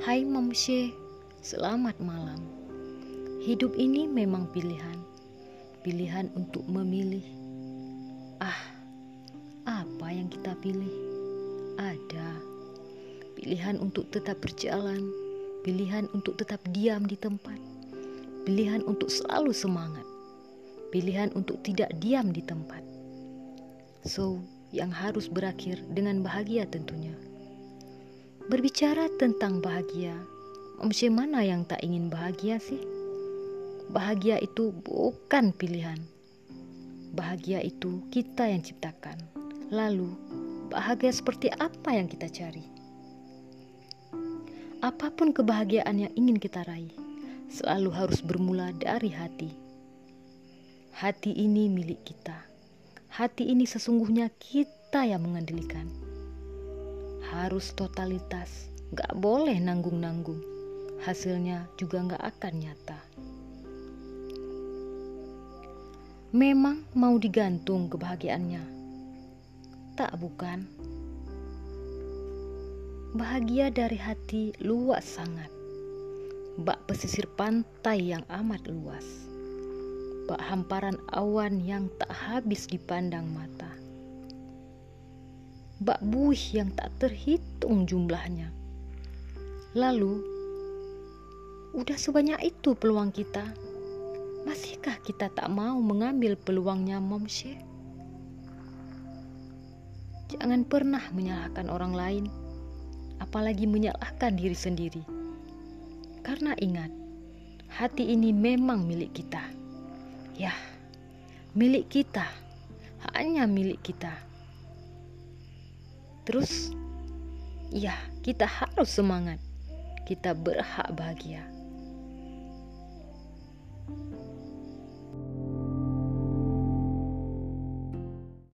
Hai Mamsye, selamat malam. Hidup ini memang pilihan. Pilihan untuk memilih. Ah, apa yang kita pilih? Ada. Pilihan untuk tetap berjalan, pilihan untuk tetap diam di tempat, pilihan untuk selalu semangat, pilihan untuk tidak diam di tempat. So, yang harus berakhir dengan bahagia tentunya. Berbicara tentang bahagia, manusia mana yang tak ingin bahagia sih? Bahagia itu bukan pilihan. Bahagia itu kita yang ciptakan. Lalu, bahagia seperti apa yang kita cari? Apa pun kebahagiaan yang ingin kita raih, selalu harus bermula dari hati. Hati ini milik kita. Hati ini sesungguhnya kita yang mengendalikan. Harus totalitas, gak boleh nanggung-nanggung. Hasilnya juga gak akan nyata. Memang mau digantung kebahagiaannya. Tak bukan? Bahagia dari hati luas sangat. Bak pesisir pantai yang amat luas. Bak hamparan awan yang tak habis dipandang mata. Bak buih yang tak terhitung jumlahnya. Lalu, udah sebanyak itu peluang kita Masihkah kita tak mau mengambil peluangnya Momshe? Jangan pernah menyalahkan orang lain, apalagi menyalahkan diri sendiri. Karena ingat, hati ini memang milik kita. Ya, milik kita, hanya milik kita. Terus, ya, kita harus semangat. Kita berhak bahagia.